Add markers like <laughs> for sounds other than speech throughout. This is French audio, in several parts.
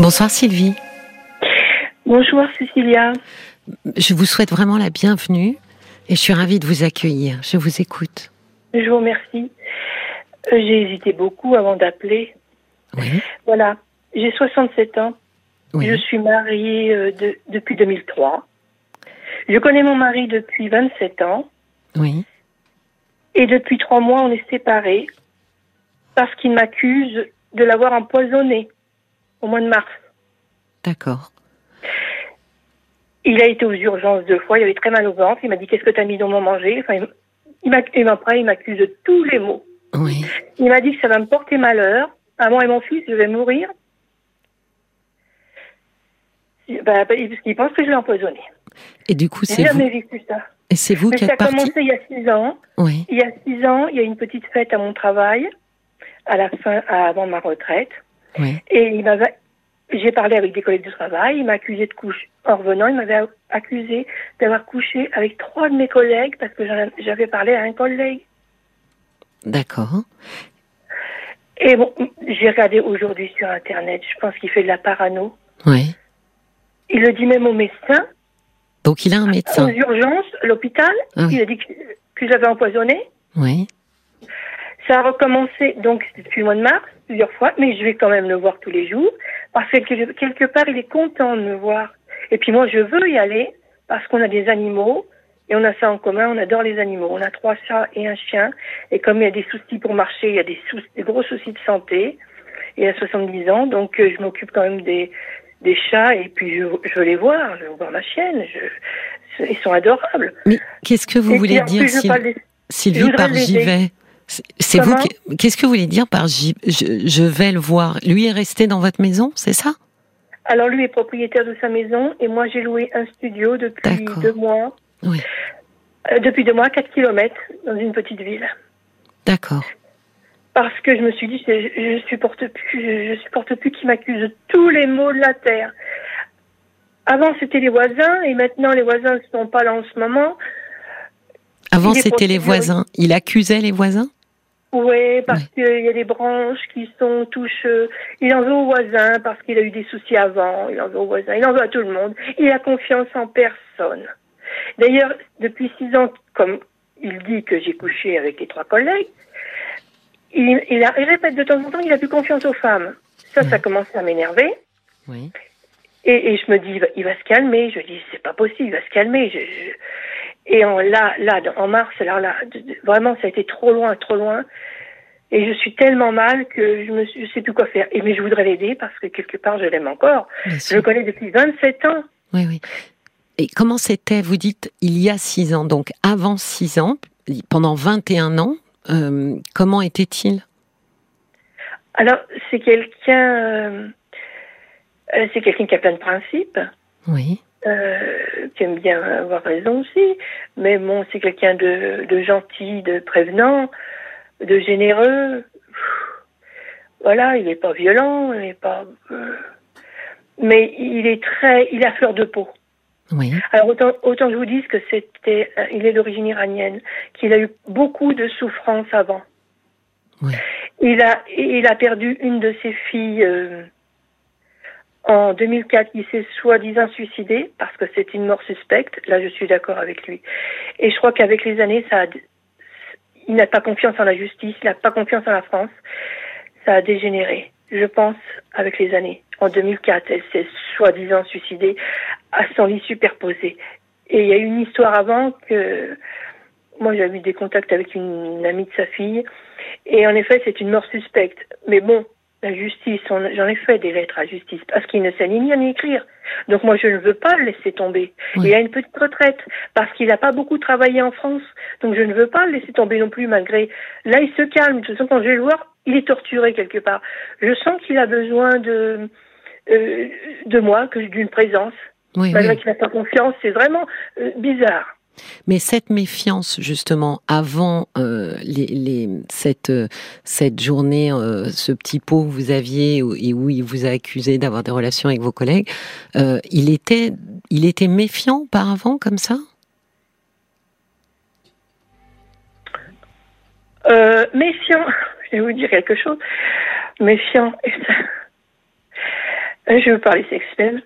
Bonsoir Sylvie. Bonjour Cécilia. Je vous souhaite vraiment la bienvenue et je suis ravie de vous accueillir. Je vous écoute. Je vous remercie. Euh, J'ai hésité beaucoup avant d'appeler. Oui. Voilà, j'ai 67 ans. Oui. Je suis mariée euh, de- depuis 2003. Je connais mon mari depuis 27 ans. Oui. Et depuis trois mois, on est séparés parce qu'il m'accuse de l'avoir empoisonné au mois de mars. D'accord. Il a été aux urgences deux fois, il avait très mal au ventre. Il m'a dit Qu'est-ce que tu as mis dans mon manger? Enfin, il Et après, il m'accuse de tous les maux. Oui. Il m'a dit que ça va me porter malheur. À moi et mon fils, je vais mourir. Bah, parce qu'il pense que je l'ai empoisonné. Et du coup, c'est jamais vous, vécu ça. et c'est vous Mais qui ça a êtes parti. commencé il y a six ans. Oui. Il y a six ans, il y a une petite fête à mon travail, à la fin, avant ma retraite. Et il m'avait, j'ai parlé avec des collègues de travail, il m'a accusé de couche. En revenant, il m'avait accusé d'avoir couché avec trois de mes collègues parce que j'avais parlé à un collègue. D'accord. Et bon, j'ai regardé aujourd'hui sur Internet, je pense qu'il fait de la parano. Oui. Il le dit même au médecin, Donc il a un aux médecin. urgences, à l'hôpital. Ah oui. Il a dit que, que j'avais empoisonné. Oui. Ça a recommencé donc depuis le mois de mars, plusieurs fois, mais je vais quand même le voir tous les jours parce que quelque- part il est content de me voir. Et puis moi je veux y aller parce qu'on a des animaux et on a ça en commun, on adore les animaux. On a trois chats et un chien et comme il y a des soucis pour marcher, il y a des, gros soucis de santé. Et à 70 ans, donc euh, je m'occupe quand même des, des chats et puis je, je veux les voir, je veux voir ma chienne. Je, ils sont adorables. Mais qu'est-ce que vous Et voulez dire, Sylvie, par j'y vais C'est- vous. Qu'est-ce que vous voulez dire par je, je vais le voir? Lui est resté dans votre maison, c'est ça? Alors lui est propriétaire de sa maison et moi j'ai loué un studio depuis deux mois. Oui. Euh, depuis deux mois, 4 kilomètres dans une petite ville. D'accord. Parce que je me suis dit, je, je supporte plus, je, je supporte plus qu'il m'accuse de tous les maux de la terre. Avant c'était les voisins et maintenant les voisins ne sont pas là en ce moment. Avant, c'était les voisins. Il accusait les voisins? Oui, parce qu'il y a des branches qui sont touches. euh, Il en veut aux voisins parce qu'il a eu des soucis avant. Il en veut aux voisins. Il en veut à tout le monde. Il a confiance en personne. D'ailleurs, depuis six ans, comme il dit que j'ai couché avec les trois collègues, il, il, a- il répète de temps en temps qu'il a plus confiance aux femmes. Ça, ça commence à m'énerver. Oui. Et, et je me dis, il va, il va se calmer. Je dis, c'est pas possible, il va se calmer. Je, je- Et là, là, en mars, là, de- vraiment, ça a été trop loin, trop loin. Et je suis tellement mal que je ne sais plus quoi faire. Et mais je voudrais l'aider parce que quelque part, je l'aime encore. Je le connais depuis 27 ans. Oui, oui. Et comment c'était, vous dites, il y a six ans, donc avant six ans, pendant 21 ans, euh, comment était-il? Alors, c'est quelqu'un, euh, euh, c'est quelqu'un qui a plein de principes, Oui. Euh, qui aime bien avoir raison aussi. Mais bon, c'est quelqu'un de, de gentil, de prévenant, de généreux. Voilà, il n'est pas violent, il n'est pas. euh, mais il est très, il a fleur de peau. Oui. Alors autant, autant je vous dise que c'était, euh, il est d'origine iranienne, qu'il a eu beaucoup de souffrances avant. Oui. Il a, il a perdu une de ses filles euh, en 2004. Il s'est soi-disant suicidé parce que c'est une mort suspecte. Là, je suis d'accord avec lui. Et je crois qu'avec les années, ça, a, il n'a pas confiance en la justice, il n'a pas confiance en la France. Ça a dégénéré, je pense, avec les années. En 2004, elle s'est soi-disant suicidée à son lit superposé. Et il y a eu une histoire avant que moi j'avais eu des contacts avec une amie de sa fille. Et en effet, c'est une mort suspecte. Mais bon, la justice, on- j'en ai fait des lettres à justice parce qu'il ne sait ni lire ni écrire. Donc moi, je ne veux pas le laisser tomber. Oui. Il a une petite retraite parce qu'il n'a pas beaucoup travaillé en France. Donc je ne veux pas le laisser tomber non plus malgré. Là, il se calme. De toute façon, quand je vais le voir, il est torturé quelque part. Je sens qu'il a besoin de euh, de moi, que d'une présence. Oui, Malgré oui. qu'il n'a pas confiance, c'est vraiment euh, bizarre. Mais cette méfiance, justement, avant euh, cette, euh, cette journée, euh, ce petit pot que vous aviez et où il vous a accusé d'avoir des relations avec vos collègues, il, était, il était méfiant auparavant, comme ça? Méfiant, <laughs> je vais vous dire quelque chose. Méfiant. <laughs> Je veux parler sexe même.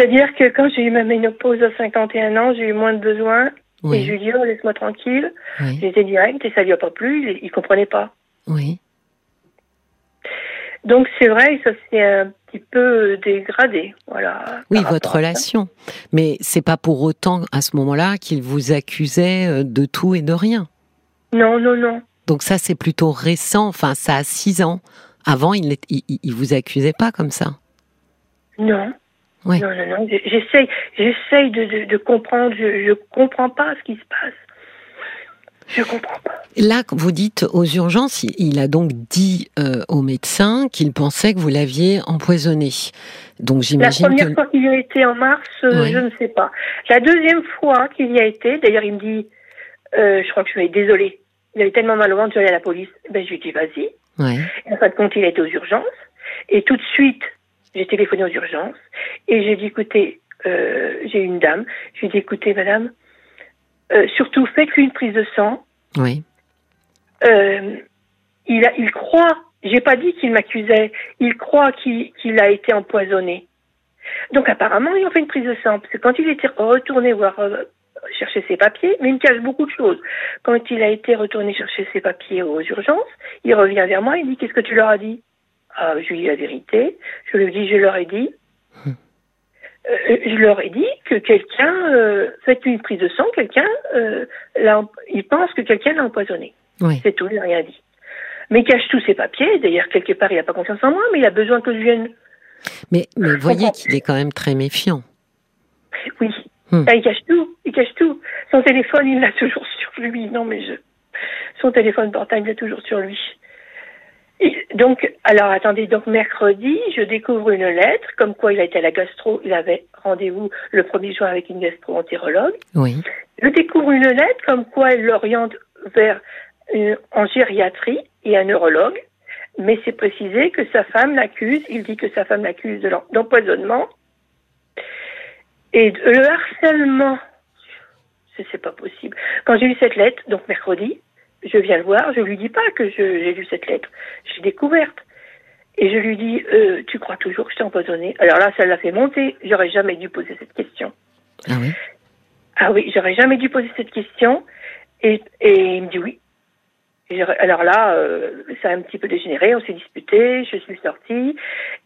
C'est-à-dire que quand j'ai eu ma ménopause à 51 ans, j'ai eu moins de besoins. Et je lui oh, laisse-moi tranquille. J'étais direct et ça lui a pas plu. Il, ne comprenait pas. Oui. Donc c'est vrai, ça s'est un petit peu dégradé, voilà. Oui, votre relation. Mais c'est pas pour autant à ce moment-là qu'il vous accusait euh, de tout et de rien. Non, non, non. Donc ça c'est plutôt récent. Enfin, ça a six ans. Avant, il, il, vous accusait pas comme ça. Non. Non, non, non. J'essaye, j'essaye de, de, comprendre. Je, je comprends pas ce qui se passe. Je comprends pas. Là, vous dites aux urgences, il a donc dit euh, au médecin qu'il pensait que vous l'aviez empoisonné. Donc j'imagine La première fois qu'il y a été en mars, euh, je ne sais pas. La deuxième fois qu'il y a été, d'ailleurs, il me dit, euh, je crois que je suis désolée. Il avait tellement mal au ventre, aller à la police. Ben, je lui dit, vas-y. Ouais. En fin de compte, il a été aux urgences. Et tout de suite, j'ai téléphoné aux urgences. Et j'ai dit, écoutez, j'ai une dame. Je lui ai dit, écoutez, madame, euh, surtout, faites-lui une prise de sang. Oui. Euh, il, a, il croit, j'ai pas dit qu'il m'accusait, il croit qu'il a été empoisonné. Donc apparemment, il en fait une prise de sang. Parce que quand il était retourné voir euh, chercher ses papiers, mais il me cache beaucoup de choses. Quand il a été retourné chercher ses papiers aux urgences, il revient vers moi, il dit Qu'est-ce que tu leur as dit? Ah, Je lui dis la vérité. Je lui dis Je leur ai dit. Euh, je leur ai dit que quelqu'un, euh, fait une prise de sang, quelqu'un, euh, il pense que quelqu'un l'a empoisonné. C'est tout, il n'a rien dit. Mais il cache tous ses papiers. D'ailleurs, quelque part, il n'a pas confiance en moi, mais il a besoin que je vienne. Mais, mais voyez qu'il est quand même très méfiant. Oui. Hmm. Ah, il cache tout. Il cache tout. Son téléphone, il l'a <laughs> toujours sur lui. Non, mais je. Son téléphone portable, il l'a toujours sur lui donc, alors attendez, donc mercredi, je découvre une lettre comme quoi il a été à la gastro, il avait rendez-vous le premier jour avec une gastro-entérologue. Oui. Je découvre une lettre comme quoi elle l'oriente vers une, en gériatrie et un neurologue, mais c'est précisé que sa femme l'accuse, il dit que sa femme l'accuse d'empoisonnement. Et le harcèlement, c'est pas possible. Quand j'ai eu cette lettre, donc mercredi, je viens le voir, je lui dis pas que j'ai lu cette lettre, j'ai découverte. Et je lui dis, euh, tu crois toujours que je t'ai empoisonné? Alors là, ça l'a fait monter. J'aurais jamais dû poser cette question. Ah oui? Ah oui, j'aurais jamais dû poser cette question. Et, et il me dit oui. alors là, euh, ça a un petit peu dégénéré, on s'est disputé, je suis sortie.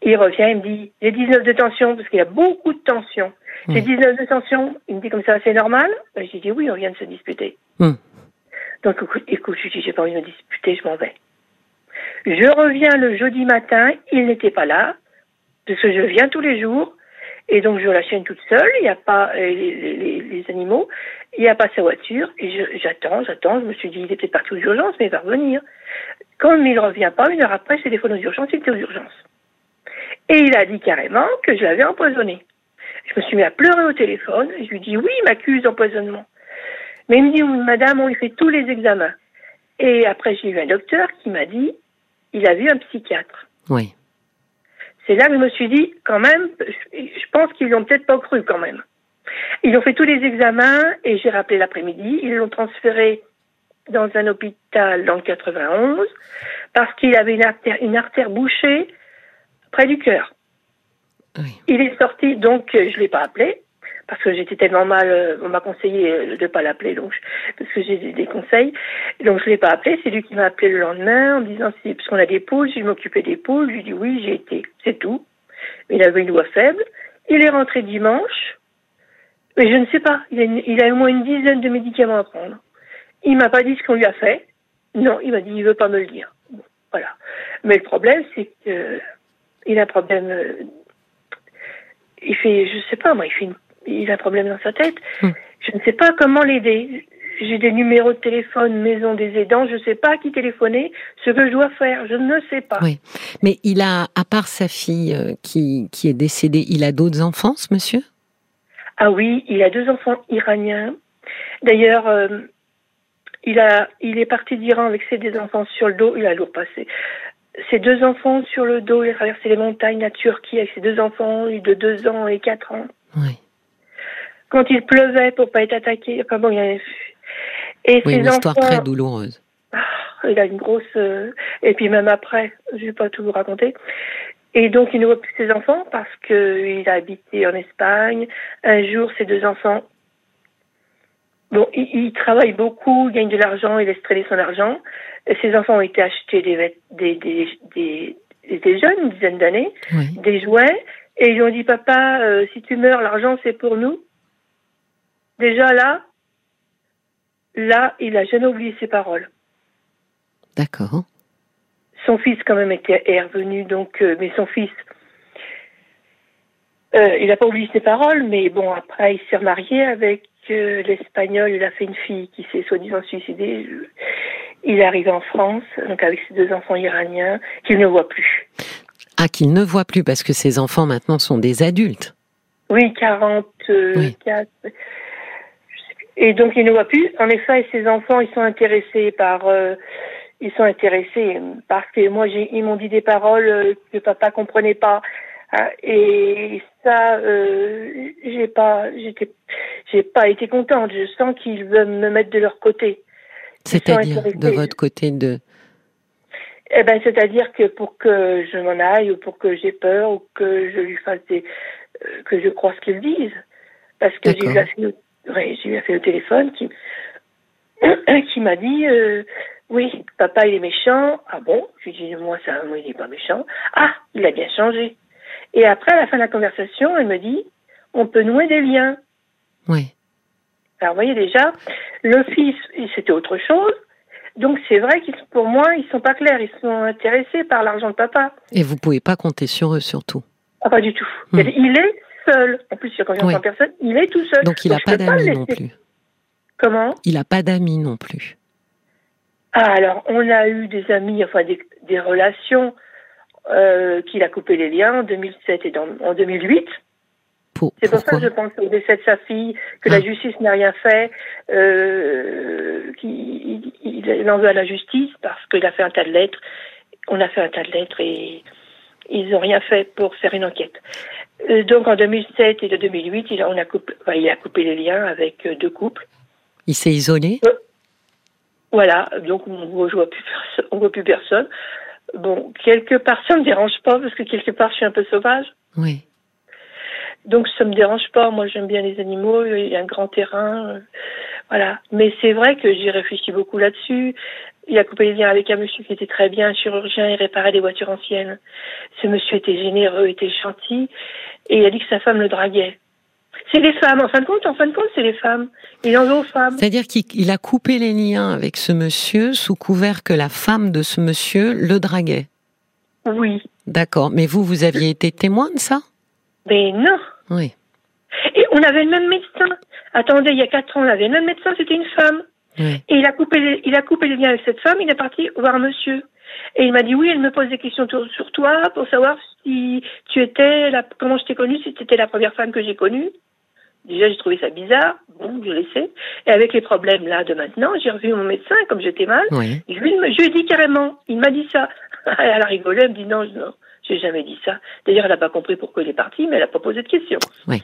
Il revient, il me dit, j'ai 19 de tension, parce qu'il y a beaucoup de tension. J'ai 19 de tension. Il me dit comme ça, c'est normal? Ben, J'ai dit oui, on vient de se disputer. Hum. Donc, écoute, je dis, j'ai pas envie de me disputer, je m'en vais. Je reviens le jeudi matin, il n'était pas là, parce que je viens tous les jours, et donc je la chaîne toute seule, il n'y a pas euh, les, animaux, il n'y a pas sa voiture, et j'attends, j'attends, je me suis dit, il était parti aux urgences, mais il va revenir. Comme il ne revient pas, une heure après, je téléphone aux urgences, il était aux urgences. Et il a dit carrément que je l'avais empoisonné. Je me suis mis à pleurer au téléphone, je lui dis, oui, il m'accuse d'empoisonnement. Mais il me dit, madame, on lui fait tous les examens. Et après, j'ai eu un docteur qui m'a dit, il a vu un psychiatre. Oui. C'est là que je me suis dit, quand même, je pense qu'ils l'ont peut-être pas cru quand même. Ils ont fait tous les examens et j'ai rappelé l'après-midi. Ils l'ont transféré dans un hôpital dans le 91 parce qu'il avait une artère, une artère bouchée près du cœur. Oui. Il est sorti, donc je ne l'ai pas appelé parce que j'étais tellement mal, euh, on m'a conseillé euh, de ne pas l'appeler, donc parce que j'ai des conseils. Donc je l'ai pas appelé, c'est lui qui m'a appelé le lendemain en me disant si parce qu'on a des poules, je m'occupais des poules, je lui ai dit oui, j'ai été, c'est tout. Il avait une voix faible. Il est rentré dimanche, mais je ne sais pas, il a, il a au moins une dizaine de médicaments à prendre. Il m'a pas dit ce qu'on lui a fait. Non, il m'a dit il veut pas me le dire. voilà. Mais le problème, c'est que il a un problème. Euh, il fait, je sais pas moi, il fait une il a un problème dans sa tête. Hmm. Je ne sais pas comment l'aider. J'ai des numéros de téléphone, maison des aidants, je ne sais pas à qui téléphoner, ce que je dois faire, je ne sais pas. Oui, mais il a, à part sa fille euh, qui, qui est décédée, il a d'autres enfants, ce monsieur? Ah oui, il a deux enfants iraniens. D'ailleurs, euh, il, a, il est parti d'Iran avec ses deux enfants sur le dos, il a lourd passé. Ses deux enfants sur le dos, il a traversé les montagnes, la Turquie avec ses deux enfants de deux ans et quatre ans. Oui quand il pleuvait pour pas être attaqué. Enfin bon, il y a... Et oui, une histoire très douloureuse. Ah, il a une grosse. Euh, et puis même après, je vais pas tout vous raconter. Et donc, il ne voit plus ses enfants parce qu'il a habité en Espagne. Un jour, ses deux enfants. Bon, il, travaille beaucoup, il gagne de l'argent, il laisse traîner son argent. Ses enfants ont été achetés des, des, des, des, jeunes, une dizaine d'années, des jouets. Et ils lui ont dit, papa, euh, si tu meurs, l'argent, c'est pour nous. Déjà là, là, il a jamais oublié ses paroles. D'accord. Son fils, quand même, était, est revenu, donc, euh, mais son fils, euh, il n'a pas oublié ses paroles, mais bon, après, il s'est remarié avec euh, l'Espagnol. Il a fait une fille qui s'est soi-disant suicidée. Il est arrivé en France, donc avec ses deux enfants iraniens, qu'il ne voit plus. Ah, qu'il ne voit plus, parce que ses enfants maintenant sont des adultes. Oui, 44. Et donc, il ne voit plus. En effet, ses enfants, ils sont intéressés par ils sont intéressés parce que moi, ils m'ont dit des paroles euh, que papa comprenait pas. Hein, et ça, euh, j'ai pas, j'étais, j'ai pas été contente. Je sens qu'ils veulent me mettre de leur côté. C'est-à-dire de votre côté de. Eh ben, c'est-à-dire que pour que je m'en aille ou pour que j'ai peur ou que je lui fasse des, euh, que je crois ce qu'ils disent, parce que j'ai eu affaire, ouais, j'ai eu affaire au téléphone qui, <coughs> qui m'a dit. Euh, oui, papa, il est méchant. Ah bon? Je lui dis, moi, ça, moi, il n'est pas méchant. Ah, il a bien changé. Et après, à la fin de la conversation, elle me dit, on peut nouer des liens. Oui. Alors, vous voyez déjà, le fils, c'était autre chose. Donc, c'est vrai qu'ils, pour moi, ils sont pas clairs. Ils sont intéressés par l'argent de papa. Et vous pouvez pas compter sur eux, surtout. Ah, pas du tout. Hmm. Il est seul. En plus, il y a personne, il est tout seul. Donc, il n'a pas d'amis non plus. Comment? Il n'a pas d'amis non plus. Ah, alors, on a eu des amis, enfin des, relations euh, qu'il a coupé les liens en 2007 et en 2008. C'est pour ça que je pense au décès de sa fille, que la ah. justice n'a rien fait, euh, qu'il il, en veut à la justice parce qu'il a fait un tas de lettres. On a fait un tas de lettres et ils n'ont rien fait pour faire une enquête. Euh, donc en 2007 et de 2008, il a, on a coupé, il a coupé les liens avec euh, deux couples. Il s'est isolé? Euh, voilà, donc on ne voit plus personne, on voit plus personne. Bon, quelque part, ça me dérange pas parce que quelque part, je suis un peu sauvage. Oui. Donc ça me dérange pas. Moi, j'aime bien les animaux. Il y a un grand terrain, euh, voilà. Mais c'est vrai que j'ai réfléchi beaucoup là-dessus. Il a coupé les liens avec un monsieur qui était très bien, un chirurgien, il réparait des voitures anciennes. Ce monsieur était généreux, était gentil, et il a dit que sa femme le draguait. C'est les femmes, en fin de compte, en fin de compte, c'est les femmes. Il en veut aux femmes. C'est-à-dire qu'il a coupé les liens avec ce monsieur sous couvert que la femme de ce monsieur le draguait. Oui. D'accord. Mais vous, vous aviez été témoin de ça? Mais non. Oui. Et on avait le même médecin. Attendez, il y a quatre ans, on avait le même médecin, c'était une femme. Oui. Et il a coupé les, il a coupé les liens avec cette femme, il est parti voir monsieur. Et il m'a dit oui, elle me pose des questions sur toi pour savoir si tu étais la, comment je t'ai connue, si tu étais la première femme que j'ai connue. Déjà, j'ai trouvé ça bizarre. Bon, je laissais. Et avec les problèmes là de maintenant, j'ai revu mon médecin comme j'étais mal. Oui. Je, lui, je lui ai dit carrément. Il m'a dit ça. <laughs> elle a rigolé. Elle me dit non, non, j'ai jamais dit ça. D'ailleurs, elle n'a pas compris pourquoi il est parti, mais elle n'a pas posé de questions. Oui.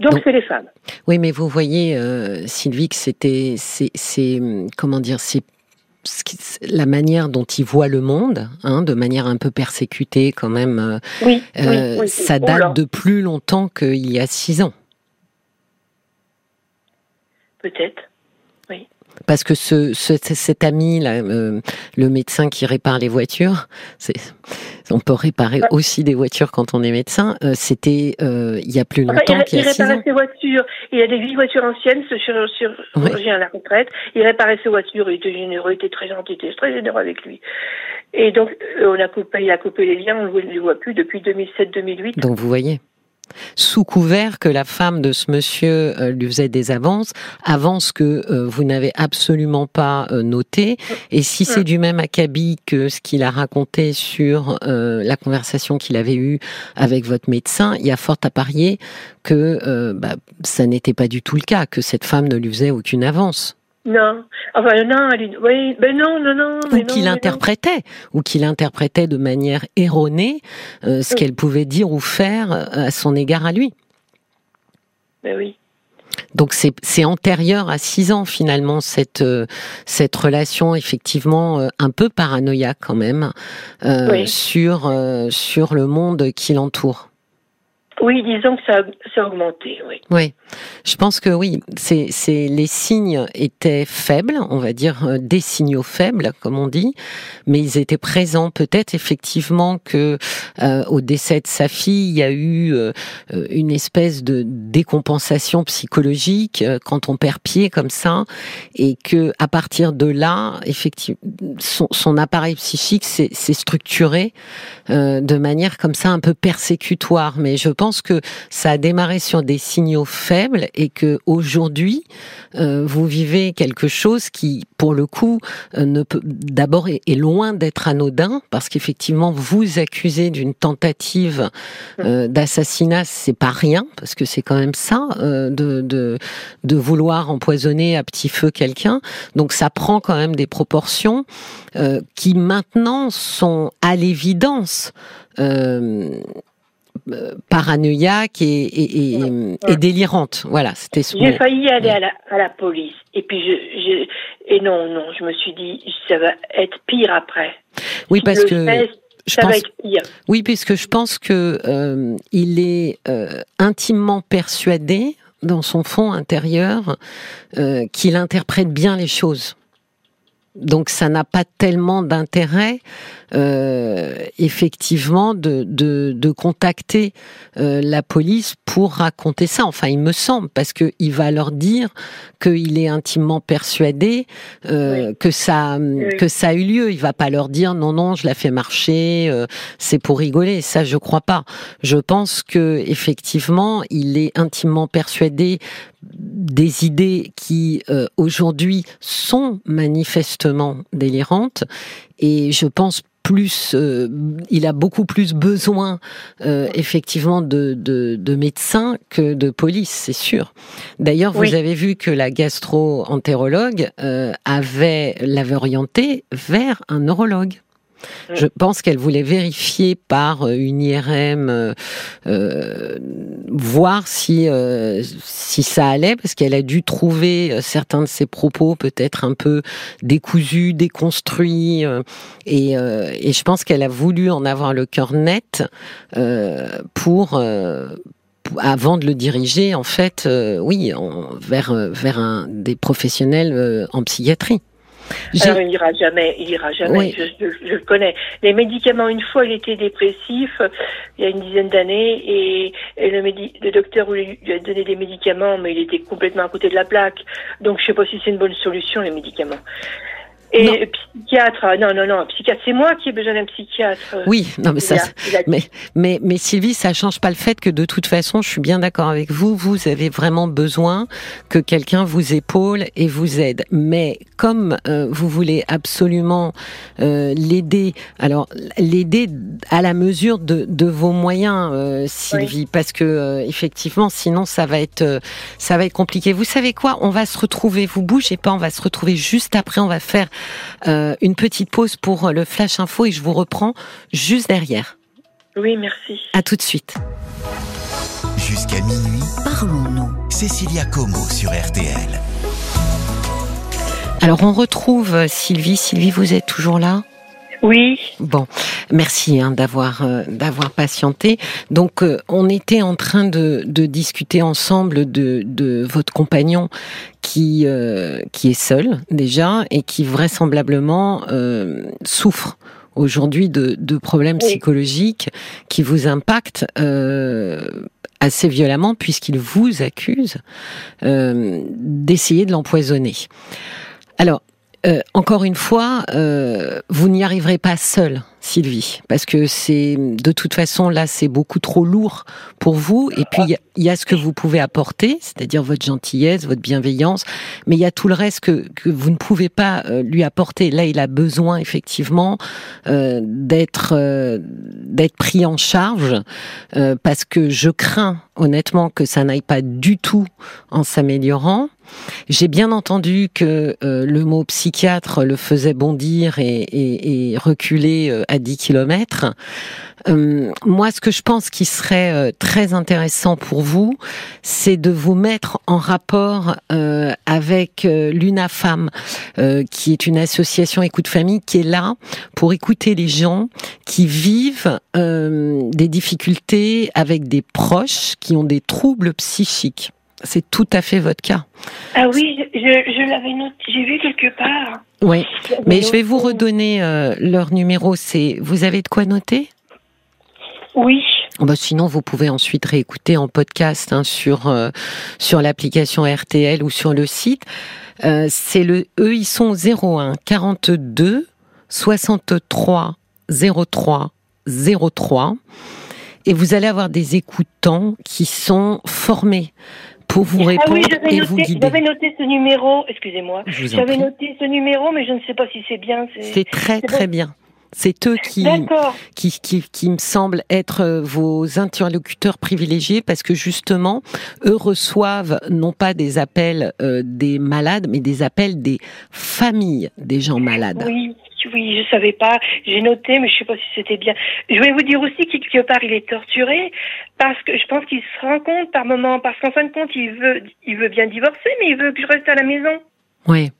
Donc c'est les femmes. Oui, mais vous voyez, euh, Sylvie, que c'était, c'est, comment dire, c'est la manière dont il voit le monde, hein, de manière un peu persécutée quand même, euh, oui, euh, ça date de plus longtemps qu'il y a six ans. Peut-être. Parce que ce, cet ami, là, euh, le médecin qui répare les voitures, on peut réparer aussi des voitures quand on est médecin. Euh, c'était euh, il y a plus longtemps qu'il y a Il réparait ses voitures. Il a des vieilles voitures anciennes, ce chirurgien à la retraite. Il réparait ses voitures. Il était généreux, il était très gentil, il était très généreux avec lui. Et donc, on a coupé, il a coupé les liens. On ne les voit plus depuis 2007-2008. Donc, vous voyez sous couvert que la femme de ce monsieur euh, lui faisait des avances, avances que euh, vous n'avez absolument pas euh, notées. Et si c'est du même acabit que ce qu'il a raconté sur la conversation qu'il avait eue avec votre médecin, il y a fort à parier que bah, ça n'était pas du tout le cas, que cette femme ne lui faisait aucune avance. Non. Enfin, non, oui, ben non, non, non. Ou qu'il interprétait, ou qu'il interprétait de manière erronée euh, ce qu'elle pouvait dire ou faire euh, à son égard à lui. Ben oui. Donc c'est antérieur à six ans finalement cette cette relation effectivement un peu paranoïaque quand même sur sur le monde qui l'entoure. Oui, disons que ça, ça a augmenté, oui. Oui, je pense que oui, c'est, c'est les signes étaient faibles, on va dire euh, des signaux faibles, comme on dit, mais ils étaient présents. Peut-être effectivement que euh, au décès de sa fille, il y a eu euh, une espèce de décompensation psychologique quand on perd pied comme ça, et que à partir de là, effectivement, son, son appareil psychique s'est, s'est structuré de manière comme ça un peu persécutoire. Mais je pense que ça a démarré sur des signaux faibles et que aujourd'hui euh, vous vivez quelque chose qui, pour le coup, euh, ne peut d'abord est, loin d'être anodin parce qu'effectivement vous accusez d'une tentative euh, d'assassinat, c'est pas rien parce que c'est quand même ça de, de vouloir empoisonner à petit feu quelqu'un. Donc ça prend quand même des proportions qui maintenant sont à l'évidence paranoïaque et, et, délirante. Voilà, c'était J'ai failli aller à la, à la, police. Et puis, je, et non, non, je me suis dit, ça va être pire après. Oui, parce que. je pense, Oui, puisque je pense que euh, il est euh, intimement persuadé dans son fond intérieur qu'il interprète bien les choses. Donc ça n'a pas tellement d'intérêt euh, effectivement de, de, de contacter euh, la police pour raconter ça. Enfin, il me semble, parce que il va leur dire qu'il est intimement persuadé euh, que ça que ça a eu lieu. Il va pas leur dire non non, je la fais marcher, euh, c'est pour rigoler. Ça, je crois pas. Je pense que effectivement, il est intimement persuadé des idées qui euh, aujourd'hui sont manifestement délirantes et je pense plus, euh, il a beaucoup plus besoin euh, effectivement de, de, médecins que de police, c'est sûr. D'ailleurs, vous avez vu que la gastro-entérologue avait l'avait orienté vers un neurologue. Je pense qu'elle voulait vérifier par euh, une IRM, euh, euh, voir si si ça allait, parce qu'elle a dû trouver certains de ses propos peut-être un peu décousus, déconstruits, et, je pense qu'elle a voulu en avoir le cœur net pour avant de le diriger, en fait, oui, vers vers des professionnels en psychiatrie. Alors, il ira jamais, il ira jamais, je, le connais. Les médicaments, une fois, il était dépressif, il y a une dizaine d'années, et, le, le, docteur lui a donné des médicaments, mais il était complètement à côté de la plaque. Donc, je sais pas si c'est une bonne solution, les médicaments. Et psychiatre, ah, non, non, non, psychiatre, c'est moi qui ai besoin d'un psychiatre. Oui, non, mais ça, mais, mais, mais Sylvie, ça change pas le fait que de toute façon, je suis bien d'accord avec vous, vous avez vraiment besoin que quelqu'un vous épaule et vous aide. Mais comme euh, vous voulez absolument euh, l'aider, alors l'aider à la mesure de, de vos moyens, euh, Sylvie, parce que effectivement, sinon ça va être, ça va être compliqué. Vous savez quoi? On va se retrouver. Vous bougez pas, on va se retrouver juste après. On va faire euh, une petite pause pour le Flash Info et je vous reprends juste derrière. Oui, merci. À tout de suite. Jusqu'à minuit, parlons-nous. Cécilia Como sur RTL. Alors on retrouve Sylvie. Sylvie, vous êtes toujours là? Oui. Bon, merci hein, d'avoir euh, d'avoir patienté. Donc, euh, on était en train de, de discuter ensemble de, de votre compagnon qui euh, qui est seul déjà et qui vraisemblablement souffre aujourd'hui de, de problèmes psychologiques qui vous impactent assez violemment puisqu'il vous accuse d'essayer de l'empoisonner. Alors, euh, encore une fois, euh, vous n'y arriverez pas seul. Sylvie, parce que c'est de toute façon là c'est beaucoup trop lourd pour vous. Et puis il y, a ce que vous pouvez apporter, c'est-à-dire votre gentillesse, votre bienveillance, mais il y a tout le reste que, vous ne pouvez pas euh, lui apporter. Là il a besoin effectivement d'être d'être pris en charge parce que je crains honnêtement que ça n'aille pas du tout en s'améliorant. J'ai bien entendu que le mot psychiatre le faisait bondir et, et, et reculer à 10 kilomètres. Euh, moi, ce que je pense qui serait euh, très intéressant pour vous, c'est de vous mettre en rapport euh, avec l'UNAFAM, qui est une association Écoute Famille, qui est là pour écouter les gens qui vivent des difficultés avec des proches qui ont des troubles psychiques. C'est tout à fait votre cas. Ah oui, je, je l'avais noté, j'ai vu quelque part. Oui, mais je vais vous redonner leur numéro. C'est, vous avez de quoi noter? Oui. Bah sinon, vous pouvez ensuite réécouter en podcast hein, sur euh, sur l'application RTL ou sur le site. Euh, c'est le eux ils sont 01 42 63 03 03 et vous allez avoir des écoutants qui sont formés pour vous ah répondre et vous guider. J'avais noté ce numéro, excusez-moi. J'avais noté ce numéro, mais je ne sais pas si c'est bien. C'est très très bien. C'est eux qui, qui, qui, qui, me semblent être euh, vos interlocuteurs privilégiés parce que justement, eux reçoivent non pas des appels euh, des malades, mais des appels des familles des gens malades. Oui. Oui, je savais pas. J'ai noté, mais je sais pas si c'était bien. Je vais vous dire aussi qu'il quelque part il est torturé parce que je pense qu'il se rend compte par moment, parce qu'en fin de compte il veut, il veut bien divorcer, mais il veut que je reste à la maison. Oui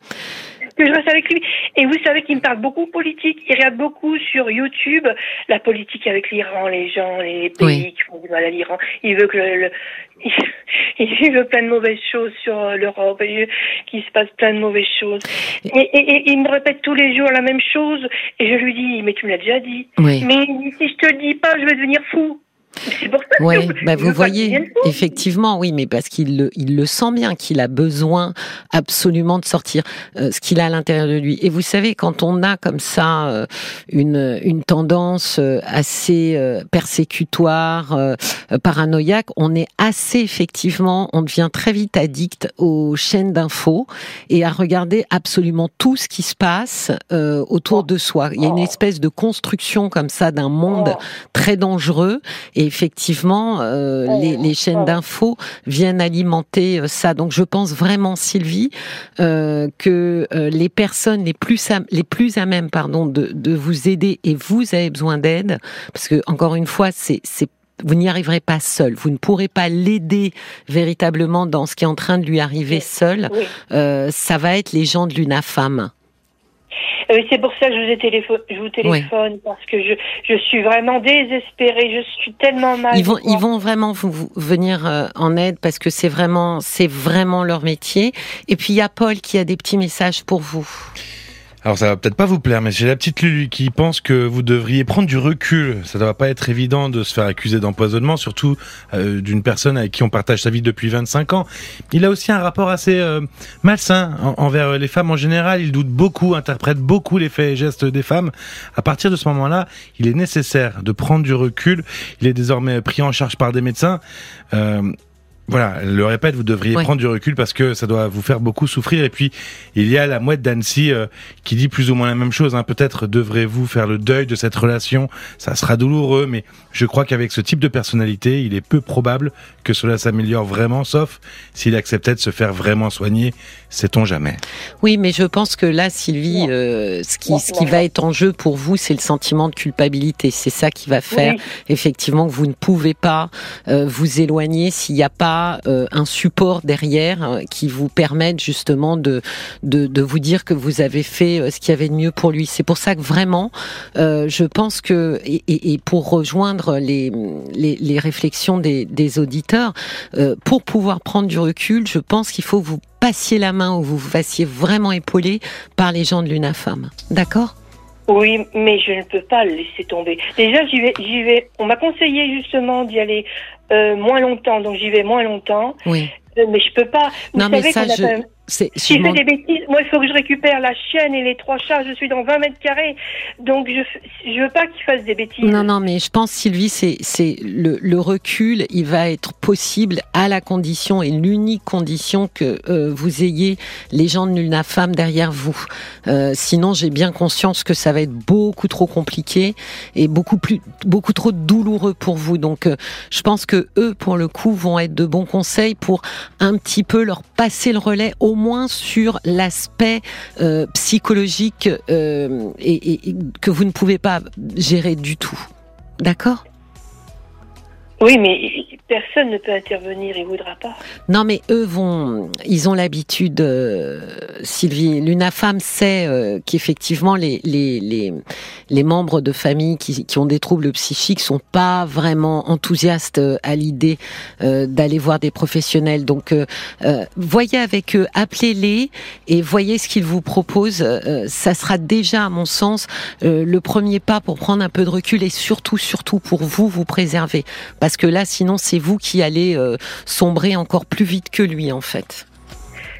que je reste avec lui. Et vous savez qu'il me parle beaucoup politique. Il regarde beaucoup sur YouTube la politique avec l'Iran, les gens, les pays qui font du mal à l'Iran. Il veut que le, <laughs> il veut plein de mauvaises choses sur l'Europe, qu'il se passe plein de mauvaises choses. Et, et, il me répète tous les jours la même chose. Et je lui dis, mais tu me l'as déjà dit. Mais si je te le dis pas, je vais devenir fou. Oui, bah vous voyez, effectivement, oui, mais parce qu'il le, il le sent bien qu'il a besoin absolument de sortir euh, ce qu'il a à l'intérieur de lui. Et vous savez, quand on a comme ça euh, une, une tendance euh, assez persécutoire, paranoïaque, on est assez effectivement, on devient très vite addict aux chaînes d'infos et à regarder absolument tout ce qui se passe autour de soi. Il y a une espèce de construction comme ça d'un monde très dangereux et effectivement, euh, les, chaînes d'infos viennent alimenter euh, ça. Donc je pense vraiment, Sylvie, euh, que les personnes les plus à, les plus à même, pardon, de, de vous aider et vous avez besoin d'aide, parce que encore une fois, c'est c'est vous n'y arriverez pas seul. Vous ne pourrez pas l'aider véritablement dans ce qui est en train de lui arriver seul. ça va être les gens de l'UNAFAM. Euh, c'est pour ça que je vous, ai téléphone, je vous téléphone parce que je, je suis vraiment désespérée. Je suis tellement mal. Ils vont, ils vont vraiment vous, venir euh, en aide parce que c'est vraiment, c'est vraiment leur métier. Et puis il y a Paul qui a des petits messages pour vous. Alors ça va peut-être pas vous plaire, mais j'ai la petite Lulu qui pense que vous devriez prendre du recul. Ça ne va pas être évident de se faire accuser d'empoisonnement, surtout euh, d'une personne avec qui on partage sa vie depuis 25 ans. Il a aussi un rapport assez euh, malsain envers les femmes en général. Il doute beaucoup, interprète beaucoup les faits et gestes des femmes. À partir de ce moment-là, il est nécessaire de prendre du recul. Il est désormais pris en charge par des médecins. Euh, voilà, le répète, vous devriez prendre du recul parce que ça doit vous faire beaucoup souffrir. Et puis, il y a la mouette d'Annecy euh, qui dit plus ou moins la même chose. Hein. Peut-être devrez-vous faire le deuil de cette relation. Ça sera douloureux, mais je crois qu'avec ce type de personnalité, il est peu probable que cela s'améliore vraiment, sauf s'il acceptait de se faire vraiment soigner. Sait-on jamais Oui, mais je pense que là, Sylvie, euh, ce, qui, ce qui va être en jeu pour vous, c'est le sentiment de culpabilité. C'est ça qui va faire effectivement que vous ne pouvez pas euh, vous éloigner s'il n'y a pas euh, un support derrière euh, qui vous permette justement de, de, vous dire que vous avez fait euh, ce qu'il y avait de mieux pour lui. C'est pour ça que vraiment, je pense que, et, pour rejoindre les, les, réflexions des, auditeurs, pour pouvoir prendre du recul, je pense qu'il faut vous passiez la main ou vous vous fassiez vraiment épauler par les gens de l'UNAFAM. D'accord? Oui, mais je ne peux pas le laisser tomber. Déjà, j'y vais, j'y vais. On m'a conseillé justement d'y aller euh, moins longtemps, donc j'y vais moins longtemps. Oui. Euh, mais je peux pas. Vous non, mais ça, je... Si je fais des bêtises, moi il faut que je récupère la chienne et les trois chats. Je suis dans 20 mètres carrés, donc je je veux pas qu'il fasse des bêtises. Non, non, mais je pense Sylvie, c'est c'est le, le recul, il va être possible à la condition et l'unique condition que euh, vous ayez les gens de Nulna Femme derrière vous. Euh, sinon, j'ai bien conscience que ça va être beaucoup trop compliqué et beaucoup plus beaucoup trop douloureux pour vous. Donc, euh, je pense que eux, pour le coup, vont être de bons conseils pour un petit peu leur passer le relais au moins sur l'aspect euh, psychologique euh, et, et que vous ne pouvez pas gérer du tout. D'accord? Oui, mais personne ne peut intervenir, il voudra pas. Non, mais eux vont, ils ont l'habitude. euh, Sylvie, l'UNAFAM sait euh, qu'effectivement les, les les les membres de famille qui, qui ont des troubles psychiques sont pas vraiment enthousiastes euh, à l'idée euh, d'aller voir des professionnels. Donc, euh, euh, voyez avec eux, appelez-les et voyez ce qu'ils vous proposent. Ça sera déjà, à mon sens, le premier pas pour prendre un peu de recul et surtout, surtout pour vous, vous préserver. Parce que là, sinon, c'est vous qui allez euh, sombrer encore plus vite que lui, en fait.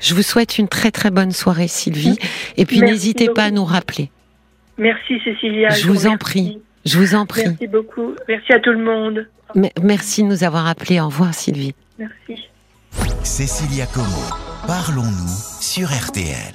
Je vous souhaite une très très bonne soirée, Sylvie. Et puis, n'hésitez pas à nous rappeler. Merci Cécilia. Je vous en prie. Je vous en prie. Merci beaucoup. Merci à tout le monde. Me- Merci de nous avoir appelés. Au revoir, Sylvie. Merci. Cécilia Como, parlons-nous sur RTL.